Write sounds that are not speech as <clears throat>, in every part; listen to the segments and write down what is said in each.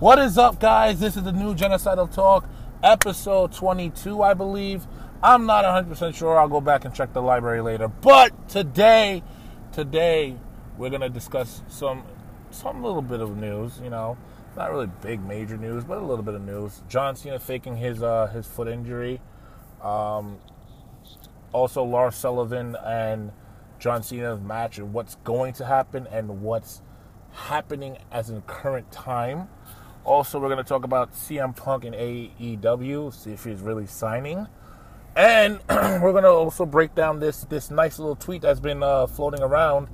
What is up, guys? This is the new Genocidal Talk, episode 22, I believe. I'm not 100% sure. I'll go back and check the library later. But today, today, we're going to discuss some some little bit of news, you know. Not really big major news, but a little bit of news. John Cena faking his uh, his foot injury. Um, also Lars Sullivan and John Cena's match and what's going to happen and what's happening as in current time. Also, we're going to talk about CM Punk and AEW, see if he's really signing. And <clears throat> we're going to also break down this this nice little tweet that's been uh, floating around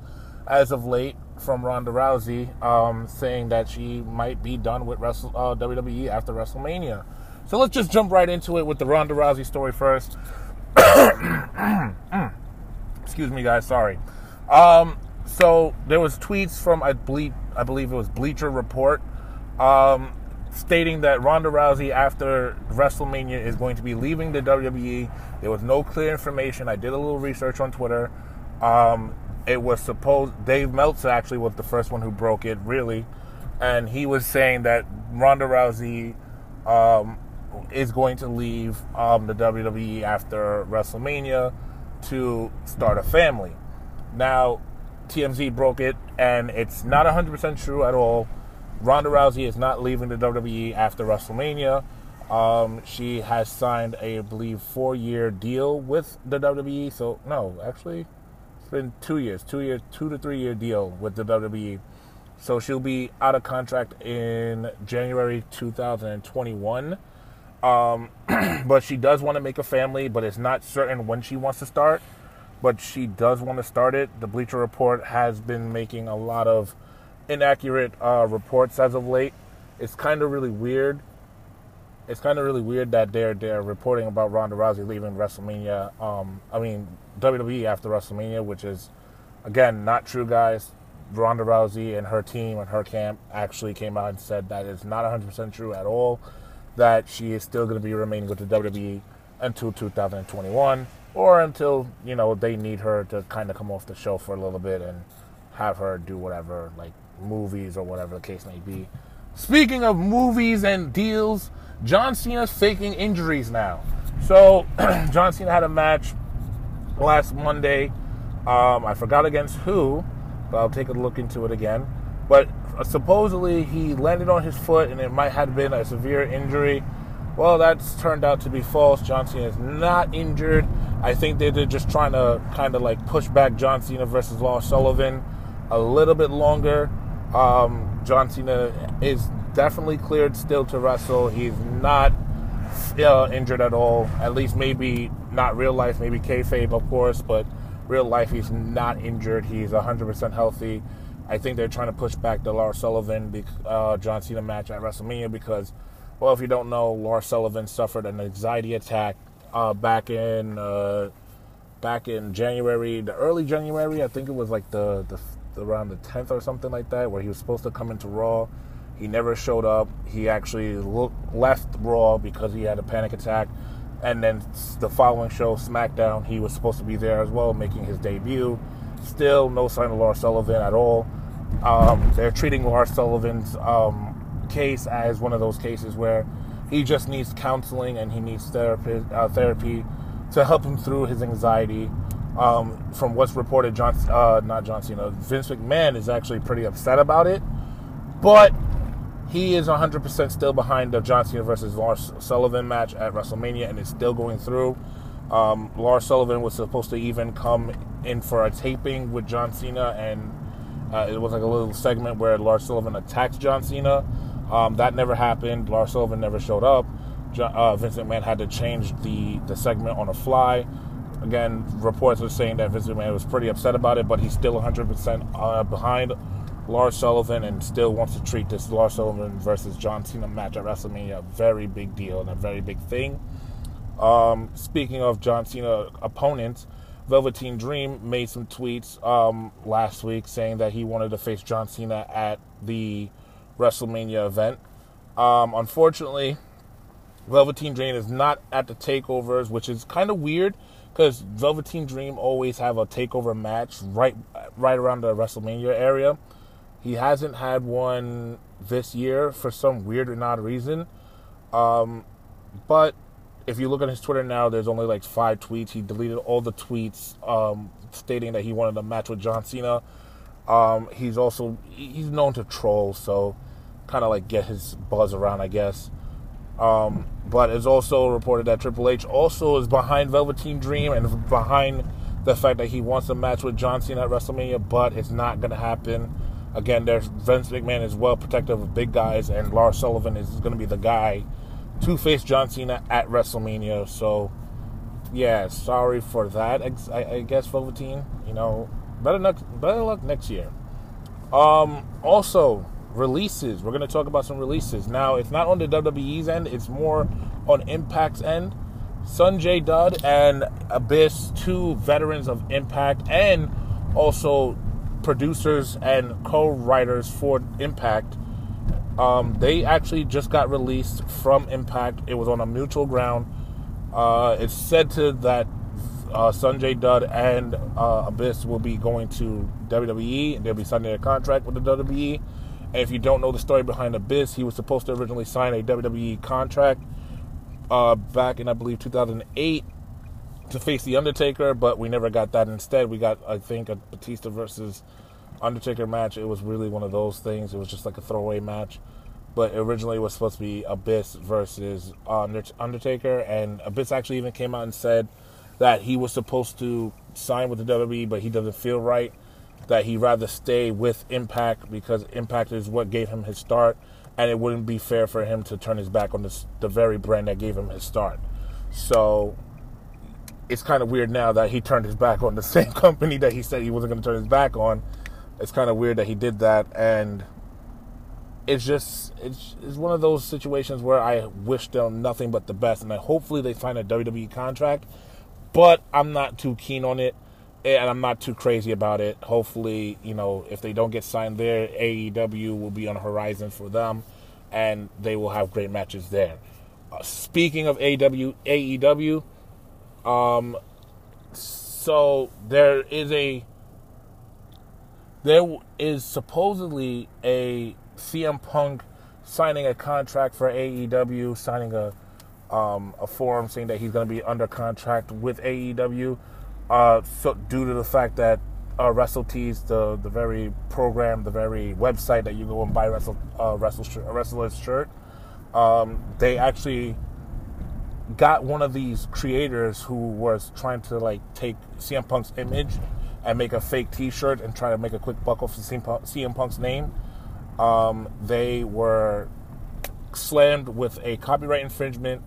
as of late from Ronda Rousey, um, saying that she might be done with Wrestle, uh, WWE after WrestleMania. So let's just jump right into it with the Ronda Rousey story first. <coughs> Excuse me, guys. Sorry. Um, so there was tweets from I believe I believe it was Bleacher Report um, stating that Ronda Rousey after WrestleMania is going to be leaving the WWE. There was no clear information. I did a little research on Twitter. Um, it was supposed Dave Meltzer actually was the first one who broke it, really, and he was saying that Ronda Rousey um, is going to leave um, the WWE after WrestleMania to start a family. Now, TMZ broke it, and it's not 100% true at all. Ronda Rousey is not leaving the WWE after WrestleMania. Um, she has signed a, I believe, four-year deal with the WWE. So no, actually, it's been two years, two years, two to three-year deal with the WWE. So she'll be out of contract in January 2021. Um, <clears throat> but she does want to make a family, but it's not certain when she wants to start. But she does want to start it. The Bleacher Report has been making a lot of inaccurate uh, reports as of late. It's kind of really weird. It's kind of really weird that they're they're reporting about Ronda Rousey leaving WrestleMania. Um, I mean WWE after WrestleMania, which is again not true, guys. Ronda Rousey and her team and her camp actually came out and said that it's not 100% true at all. That she is still going to be remaining with the WWE until 2021 or until you know they need her to kind of come off the show for a little bit and have her do whatever like movies or whatever the case may be. Speaking of movies and deals, John Cena's faking injuries now. So, <clears throat> John Cena had a match last Monday. Um, I forgot against who, but I'll take a look into it again. But uh, supposedly he landed on his foot and it might have been a severe injury. Well, that's turned out to be false. John Cena is not injured. I think they're just trying to kind of like push back John Cena versus Lars Sullivan a little bit longer. Um, John Cena is definitely cleared still to wrestle. He's not uh, injured at all. At least maybe not real life, maybe kayfabe, of course, but real life he's not injured. He's 100% healthy. I think they're trying to push back the Lars Sullivan uh, John Cena match at WrestleMania because, well, if you don't know, Lars Sullivan suffered an anxiety attack uh, back in uh, back in January, the early January. I think it was like the, the around the 10th or something like that, where he was supposed to come into Raw. He never showed up. He actually left Raw because he had a panic attack. And then the following show, SmackDown, he was supposed to be there as well, making his debut. Still, no sign of Lars Sullivan at all. Um, they're treating Lars Sullivan's um, case as one of those cases where he just needs counseling and he needs therapy, uh, therapy to help him through his anxiety um, from what's reported, John, uh, not John Cena, Vince McMahon is actually pretty upset about it, but he is 100% still behind the John Cena versus Lars Sullivan match at WrestleMania, and it's still going through. Um, Lars Sullivan was supposed to even come in for a taping with John Cena, and uh, it was like a little segment where Lars Sullivan attacks John Cena. Um, that never happened. Lars Sullivan never showed up. John, uh, Vince McMahon had to change the, the segment on the fly. Again, reports are saying that Vince McMahon was pretty upset about it, but he's still 100% uh, behind Lars Sullivan and still wants to treat this Lars Sullivan versus John Cena match at WrestleMania a very big deal and a very big thing. Um, speaking of John Cena opponents, Velveteen Dream made some tweets um, last week saying that he wanted to face John Cena at the WrestleMania event. Um, unfortunately, Velveteen Dream is not at the takeovers, which is kind of weird because Velveteen Dream always have a takeover match right right around the WrestleMania area. He hasn't had one this year for some weird and odd reason. Um, but if you look at his Twitter now, there's only like five tweets. He deleted all the tweets um, stating that he wanted a match with John Cena. Um, he's also he's known to troll, so kind of like get his buzz around, I guess. Um, but it's also reported that Triple H also is behind Velveteen Dream and behind the fact that he wants a match with John Cena at WrestleMania, but it's not going to happen. Again, there's Vince McMahon is well protective of big guys, and Lars Sullivan is going to be the guy to face John Cena at WrestleMania. So, yeah, sorry for that. I, I guess Velveteen, you know, better luck, better luck next year. Um, also, releases. We're going to talk about some releases. Now, it's not on the WWE's end, it's more on Impact's end. Sonjay Dutt and Abyss, two veterans of Impact, and also producers and co-writers for Impact. Um, they actually just got released from Impact. It was on a mutual ground. Uh, it's said to that uh, Sonjay Dutt and uh, Abyss will be going to WWE and they'll be signing a contract with the WWE. And if you don't know the story behind Abyss, he was supposed to originally sign a WWE contract uh, back in, I believe, 2008 to face The Undertaker, but we never got that. Instead, we got, I think, a Batista versus Undertaker match. It was really one of those things. It was just like a throwaway match. But originally, it was supposed to be Abyss versus Undertaker, and Abyss actually even came out and said that he was supposed to sign with the WWE, but he doesn't feel right. That he'd rather stay with Impact because Impact is what gave him his start, and it wouldn't be fair for him to turn his back on this, the very brand that gave him his start. So it's kind of weird now that he turned his back on the <laughs> same company that he said he wasn't going to turn his back on. It's kind of weird that he did that, and it's just it's, it's one of those situations where I wish them nothing but the best, and I hopefully they find a WWE contract. But I'm not too keen on it, and I'm not too crazy about it. Hopefully, you know, if they don't get signed there, AEW will be on the horizon for them, and they will have great matches there. Uh, speaking of AEW, AEW um, so there is a there is supposedly a CM Punk signing a contract for AEW, signing a um, a forum saying that he's going to be under contract with AEW. Uh, so due to the fact that uh, WrestleTees, the the very program, the very website that you go and buy wrestle uh, wrestle wrestler's shirt, um, they actually got one of these creators who was trying to like take CM Punk's image and make a fake T-shirt and try to make a quick buck off CM Punk's name. Um, they were slammed with a copyright infringement,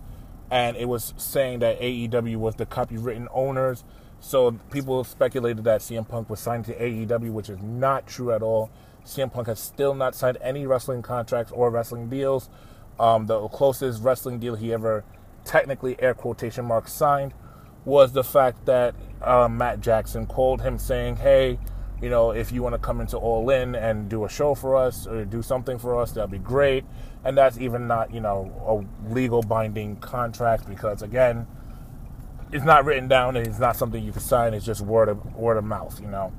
and it was saying that AEW was the copywritten owners. So people speculated that CM Punk was signed to AEW, which is not true at all. CM Punk has still not signed any wrestling contracts or wrestling deals. Um, the closest wrestling deal he ever technically air quotation marks signed was the fact that uh, Matt Jackson called him saying, "Hey, you know, if you want to come into All In and do a show for us or do something for us, that'd be great." And that's even not, you know, a legal binding contract because again, it's not written down and it's not something you can sign. It's just word of word of mouth, you know.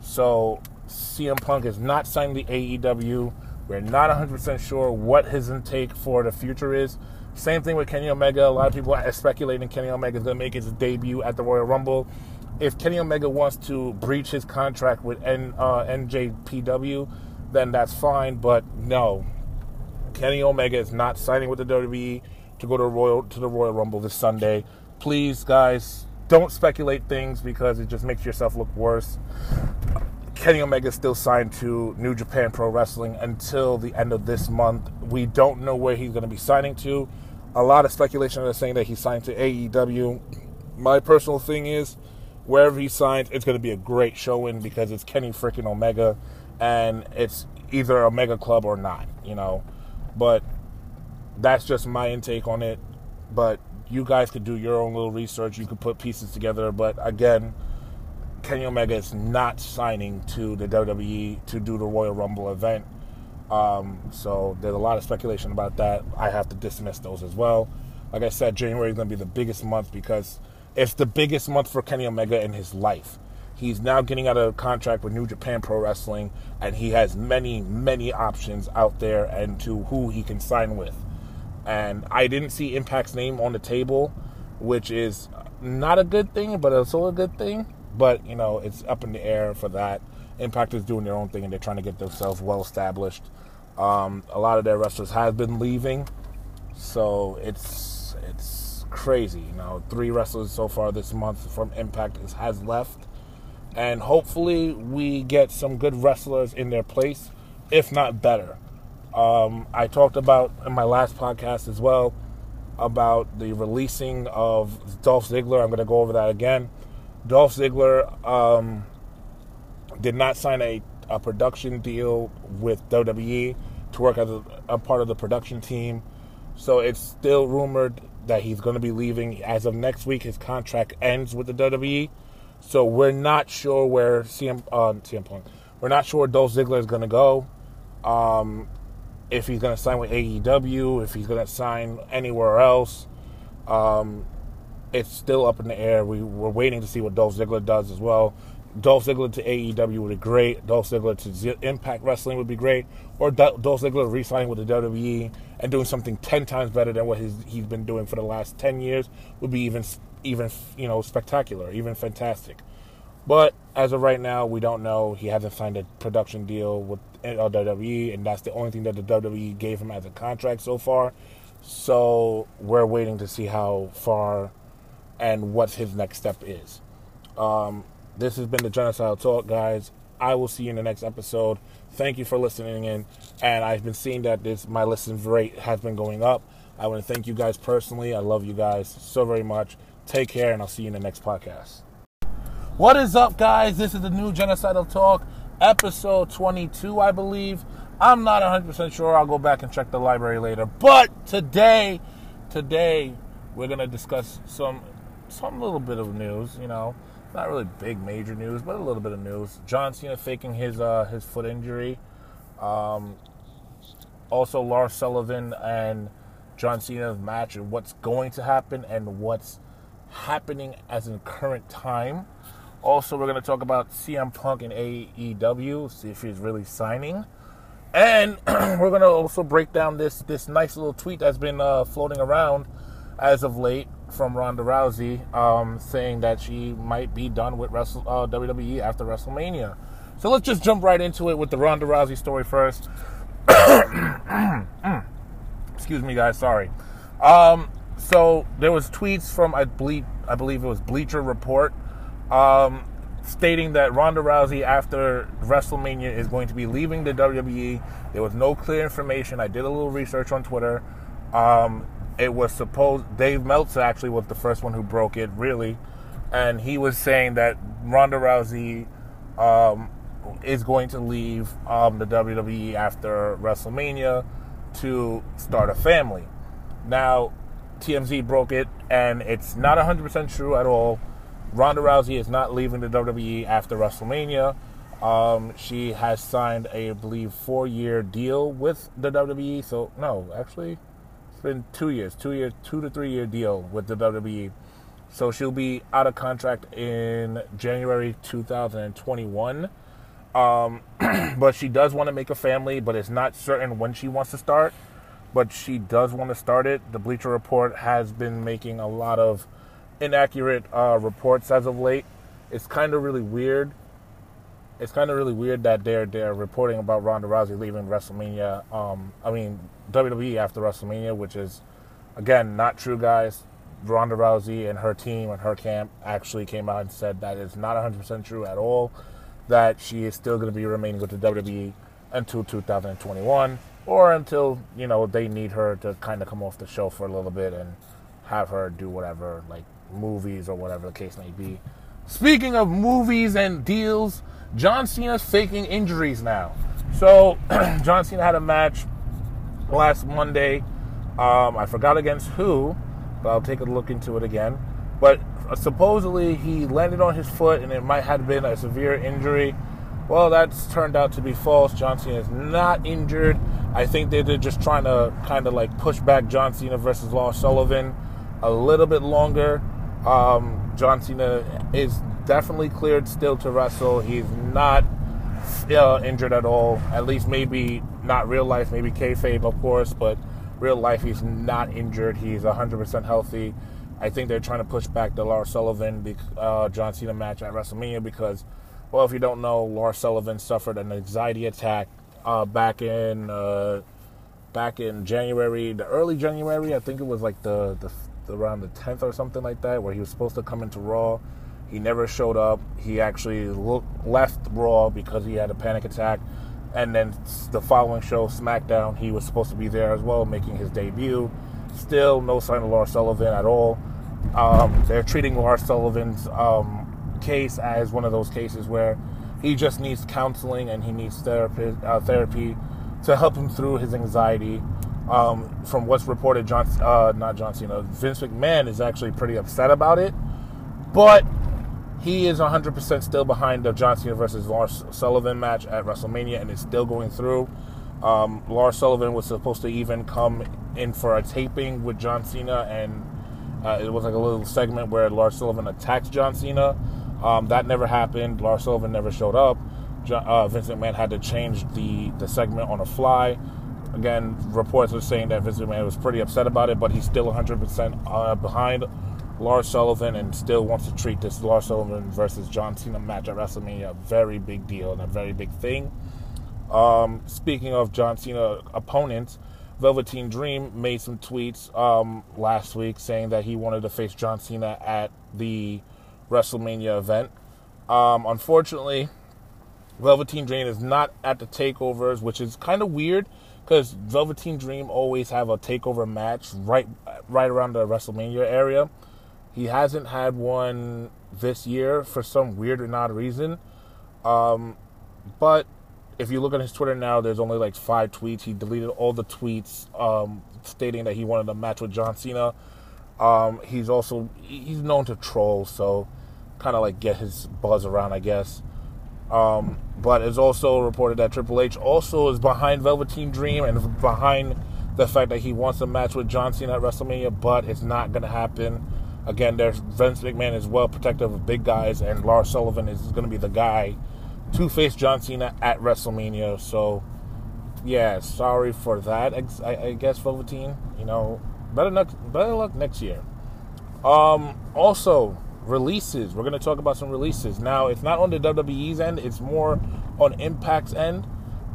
So CM Punk is not signing the AEW. We're not 100% sure what his intake for the future is. Same thing with Kenny Omega. A lot of people are speculating Kenny Omega is going to make his debut at the Royal Rumble. If Kenny Omega wants to breach his contract with N, uh, NJPW, then that's fine. But no, Kenny Omega is not signing with the WWE to go to Royal to the Royal Rumble this Sunday. Please, guys, don't speculate things because it just makes yourself look worse. Kenny Omega is still signed to New Japan Pro Wrestling until the end of this month. We don't know where he's going to be signing to. A lot of speculation is saying that he's signed to AEW. My personal thing is, wherever he signs, it's going to be a great showing because it's Kenny freaking Omega, and it's either Omega Club or not, you know. But that's just my intake on it. But you guys could do your own little research. You could put pieces together. But again, Kenny Omega is not signing to the WWE to do the Royal Rumble event. Um, so there's a lot of speculation about that. I have to dismiss those as well. Like I said, January is going to be the biggest month because it's the biggest month for Kenny Omega in his life. He's now getting out of contract with New Japan Pro Wrestling, and he has many, many options out there and to who he can sign with. And I didn't see Impact's name on the table, which is not a good thing, but it's also a good thing. But, you know, it's up in the air for that. Impact is doing their own thing and they're trying to get themselves well established. Um, a lot of their wrestlers have been leaving, so it's it's crazy. You know, three wrestlers so far this month from Impact has left and hopefully we get some good wrestlers in their place, if not better. Um, I talked about in my last podcast as well about the releasing of Dolph Ziggler. I'm going to go over that again. Dolph Ziggler um, did not sign a, a, production deal with WWE to work as a, a part of the production team. So it's still rumored that he's going to be leaving. As of next week, his contract ends with the WWE. So we're not sure where CM uh, CM Punk. We're not sure where Dolph Ziggler is going to go. Um, if he's going to sign with AEW, if he's going to sign anywhere else, um, it's still up in the air. We, we're waiting to see what Dolph Ziggler does as well. Dolph Ziggler to AEW would be great. Dolph Ziggler to Z- Impact Wrestling would be great. Or Dolph Ziggler re-signing with the WWE and doing something ten times better than what his, he's been doing for the last ten years would be even even you know spectacular, even fantastic. But as of right now, we don't know. He hasn't signed a production deal with WWE, and that's the only thing that the WWE gave him as a contract so far. So we're waiting to see how far and what his next step is. Um, this has been the Genocidal Talk, guys. I will see you in the next episode. Thank you for listening in, and I've been seeing that this my listen rate has been going up. I want to thank you guys personally. I love you guys so very much. Take care, and I'll see you in the next podcast. What is up, guys? This is the new Genocidal Talk, episode 22, I believe. I'm not 100% sure. I'll go back and check the library later. But today, today, we're going to discuss some some little bit of news, you know. Not really big major news, but a little bit of news. John Cena faking his uh, his foot injury. Um, also, Lars Sullivan and John Cena's match and what's going to happen and what's happening as in current time. Also, we're going to talk about CM Punk and AEW, see if he's really signing. And <clears throat> we're going to also break down this this nice little tweet that's been uh, floating around as of late from Ronda Rousey, um, saying that she might be done with Wrestle, uh, WWE after WrestleMania. So let's just jump right into it with the Ronda Rousey story first. <coughs> Excuse me, guys. Sorry. Um, so there was tweets from I believe I believe it was Bleacher Report um, stating that Ronda Rousey after WrestleMania is going to be leaving the WWE. There was no clear information. I did a little research on Twitter. Um, it was supposed Dave Meltzer actually was the first one who broke it really, and he was saying that Ronda Rousey um, is going to leave um, the WWE after WrestleMania to start a family. Now, TMZ broke it, and it's not 100% true at all. Ronda Rousey is not leaving the WWE after WrestleMania. Um, she has signed a, I believe, four-year deal with the WWE. So no, actually, it's been two years, two year, two to three-year deal with the WWE. So she'll be out of contract in January 2021. Um, <clears throat> but she does want to make a family, but it's not certain when she wants to start but she does want to start it. The Bleacher Report has been making a lot of inaccurate uh, reports as of late. It's kind of really weird. It's kind of really weird that they're they're reporting about Ronda Rousey leaving WrestleMania. Um, I mean WWE after WrestleMania, which is again not true, guys. Ronda Rousey and her team and her camp actually came out and said that is not 100% true at all. That she is still going to be remaining with the WWE until 2021 or until you know they need her to kind of come off the show for a little bit and have her do whatever, like movies or whatever the case may be. Speaking of movies and deals, John Cena's faking injuries now. So <clears throat> John Cena had a match last Monday. Um, I forgot against who, but I'll take a look into it again. But uh, supposedly he landed on his foot, and it might have been a severe injury. Well, that's turned out to be false. John Cena is not injured. I think they're just trying to kind of like push back John Cena versus Lars Sullivan a little bit longer. Um, John Cena is definitely cleared still to wrestle. He's not uh, injured at all. At least maybe not real life, maybe kayfabe, of course, but real life he's not injured. He's 100% healthy. I think they're trying to push back the Lars Sullivan uh, John Cena match at WrestleMania because, well, if you don't know, Lars Sullivan suffered an anxiety attack uh, back in uh, back in January, the early January. I think it was like the, the, the around the 10th or something like that, where he was supposed to come into Raw. He never showed up. He actually left Raw because he had a panic attack. And then the following show, SmackDown, he was supposed to be there as well, making his debut. Still no sign of Lars Sullivan at all. Um, they're treating Lars Sullivan's um, case as one of those cases where he just needs counseling and he needs therapy, uh, therapy to help him through his anxiety. Um, from what's reported, John, uh, not John Cena, Vince McMahon is actually pretty upset about it, but he is 100% still behind the John Cena versus Lars Sullivan match at WrestleMania, and it's still going through. Um, Lars Sullivan was supposed to even come in for a taping with John Cena, and uh, it was like a little segment where Lars Sullivan attacks John Cena. Um, that never happened. Lars Sullivan never showed up. Uh, Vince McMahon had to change the, the segment on a fly. Again, reports are saying that Vince McMahon was pretty upset about it, but he's still 100% uh, behind Lars Sullivan and still wants to treat this Lars Sullivan versus John Cena match at WrestleMania a very big deal and a very big thing. Um, speaking of John Cena opponents, Velveteen Dream made some tweets um, last week saying that he wanted to face John Cena at the WrestleMania event. Um, unfortunately, Velveteen Dream is not at the takeovers, which is kind of weird because Velveteen Dream always have a takeover match right right around the WrestleMania area. He hasn't had one this year for some weird and odd reason. Um, but if you look at his Twitter now, there's only like five tweets. He deleted all the tweets um, stating that he wanted a match with John Cena. Um, he's also he's known to troll, so kind of like get his buzz around, I guess. Um, but it's also reported that Triple H also is behind Velveteen Dream and behind the fact that he wants a match with John Cena at WrestleMania, but it's not going to happen. Again, there's Vince McMahon is well protective of big guys, and Lars Sullivan is going to be the guy to face John Cena at WrestleMania. So, yeah, sorry for that. I, I guess Velveteen, you know, better luck, better luck next year. Um, also, releases. We're going to talk about some releases. Now, it's not on the WWE's end; it's more on Impact's end.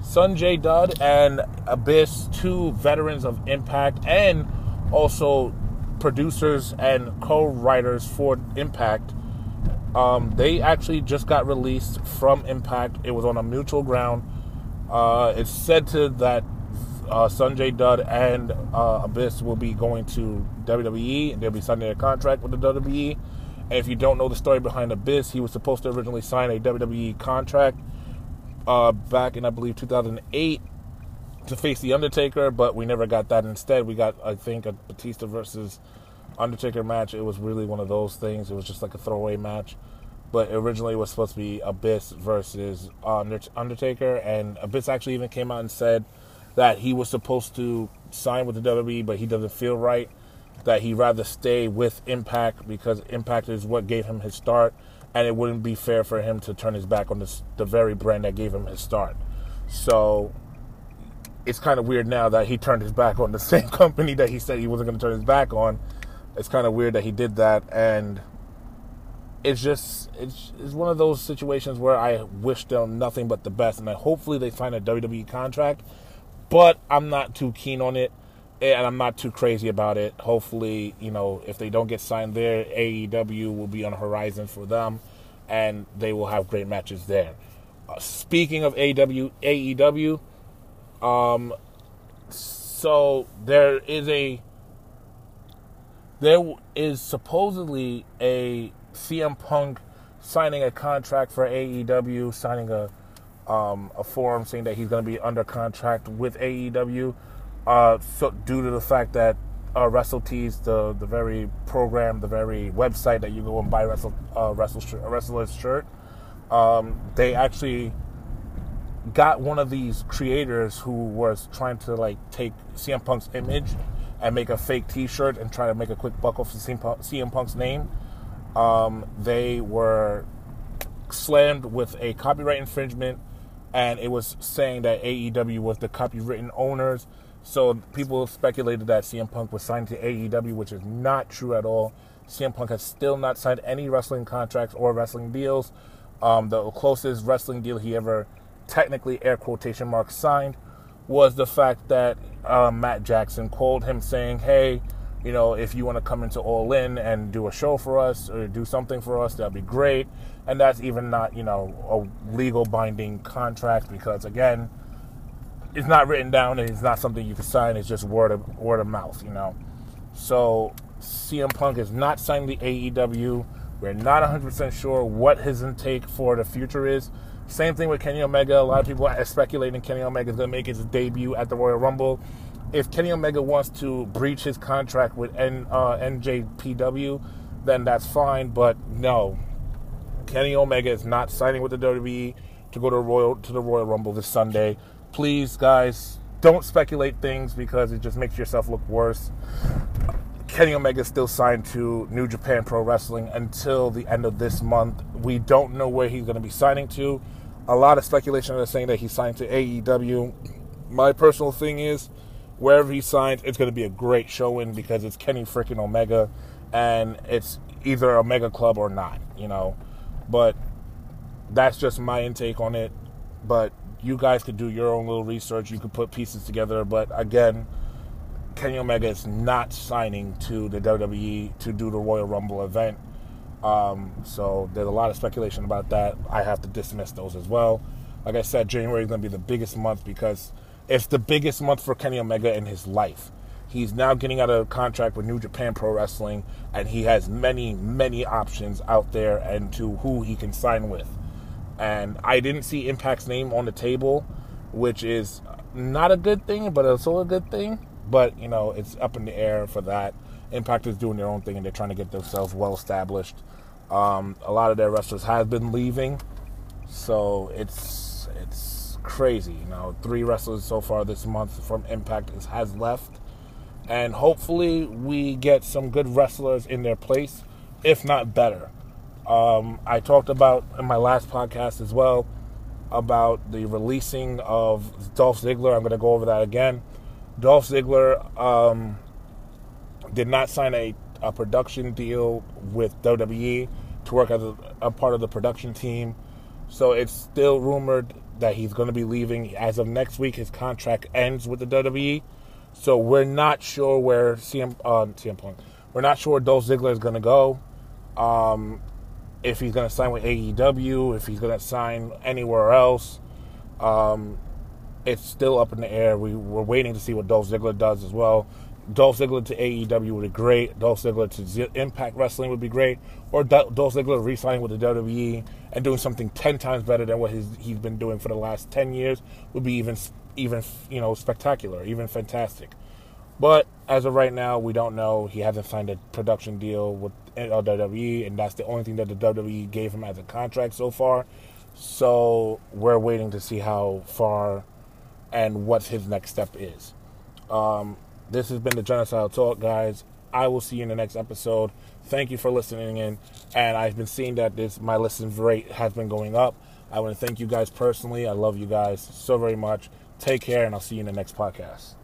Sonjay Dutt and Abyss, two veterans of Impact, and also producers and co-writers for Impact. Um, they actually just got released from Impact. It was on a mutual ground. Uh, it's said to that uh, Sonjay Dutt and uh, Abyss will be going to WWE and they'll be signing a contract with the WWE. If you don't know the story behind Abyss, he was supposed to originally sign a WWE contract uh, back in, I believe, 2008 to face The Undertaker, but we never got that. Instead, we got, I think, a Batista versus Undertaker match. It was really one of those things. It was just like a throwaway match. But originally it was supposed to be Abyss versus Undertaker, and Abyss actually even came out and said that he was supposed to sign with the WWE, but he doesn't feel right. That he'd rather stay with Impact because Impact is what gave him his start, and it wouldn't be fair for him to turn his back on this, the very brand that gave him his start. So it's kind of weird now that he turned his back on the <laughs> same company that he said he wasn't going to turn his back on. It's kind of weird that he did that, and it's just it's, it's one of those situations where I wish them nothing but the best, and I hopefully they sign a WWE contract. But I'm not too keen on it, and I'm not too crazy about it. Hopefully, you know, if they don't get signed there, AEW will be on the horizon for them, and they will have great matches there. Uh, speaking of AEW, AEW um, so there is a there is supposedly a CM Punk signing a contract for AEW, signing a um, a form saying that he's going to be under contract with AEW. Uh, so due to the fact that uh, WrestleTees, the the very program, the very website that you go and buy wrestle uh, wrestle wrestler's shirt, um, they actually got one of these creators who was trying to like take CM Punk's image and make a fake T-shirt and try to make a quick buck off CM, Punk's name. Um, they were slammed with a copyright infringement, and it was saying that AEW was the copywritten owners. So people speculated that CM Punk was signed to AEW, which is not true at all. CM Punk has still not signed any wrestling contracts or wrestling deals. Um, the closest wrestling deal he ever technically air quotation marks signed was the fact that uh, Matt Jackson called him saying, "Hey, you know, if you want to come into All In and do a show for us or do something for us, that'd be great." And that's even not, you know, a legal binding contract because again, it's not written down and it's not something you can sign. It's just word of word of mouth, you know. So CM Punk is not signing the AEW. We're not 100% sure what his intake for the future is. Same thing with Kenny Omega. A lot of people are speculating Kenny Omega is going to make his debut at the Royal Rumble. If Kenny Omega wants to breach his contract with N, uh, NJPW, then that's fine. But no, Kenny Omega is not signing with the WWE to go to Royal to the Royal Rumble this Sunday. Please, guys, don't speculate things because it just makes yourself look worse. Kenny Omega is still signed to New Japan Pro Wrestling until the end of this month. We don't know where he's going to be signing to. A lot of speculation is saying that he's signed to AEW. My personal thing is, wherever he signs, it's going to be a great showing because it's Kenny freaking Omega, and it's either a mega club or not, you know. But that's just my intake on it. But you guys could do your own little research. You could put pieces together. But again, Kenny Omega is not signing to the WWE to do the Royal Rumble event. Um, so there's a lot of speculation about that. I have to dismiss those as well. Like I said, January is going to be the biggest month because it's the biggest month for Kenny Omega in his life. He's now getting out of contract with New Japan Pro Wrestling, and he has many, many options out there and to who he can sign with. And I didn't see Impact's name on the table, which is not a good thing, but it's also a good thing but, you know, it's up in the air for that. Impact is doing their own thing and they're trying to get themselves well established. Um, a lot of their wrestlers have been leaving, so it's it's crazy. You know, three wrestlers so far this month from Impact has left, and hopefully we get some good wrestlers in their place, if not better. Um, I talked about in my last podcast as well about the releasing of Dolph Ziggler. I'm going to go over that again. Dolph Ziggler um, did not sign a, a, production deal with WWE to work as a, a, part of the production team. So it's still rumored that he's going to be leaving. As of next week, his contract ends with the WWE. So we're not sure where CM, uh, CM Punk, we're not sure Dolph Ziggler is going to go. Um, if he's going to sign with AEW, if he's going to sign anywhere else. Um, it's still up in the air. We, we're waiting to see what Dolph Ziggler does as well. Dolph Ziggler to AEW would be great. Dolph Ziggler to Z- Impact Wrestling would be great. Or Dolph Ziggler re-signing with the WWE and doing something ten times better than what his, he's been doing for the last ten years would be even even you know spectacular, even fantastic. But as of right now, we don't know. He hasn't signed a production deal with WWE, and that's the only thing that the WWE gave him as a contract so far. So we're waiting to see how far and what his next step is. Um, this has been the Genocide Talk, guys. I will see you in the next episode. Thank you for listening in. And I've been seeing that this my listen rate has been going up. I want to thank you guys personally. I love you guys so very much. Take care, and I'll see you in the next podcast.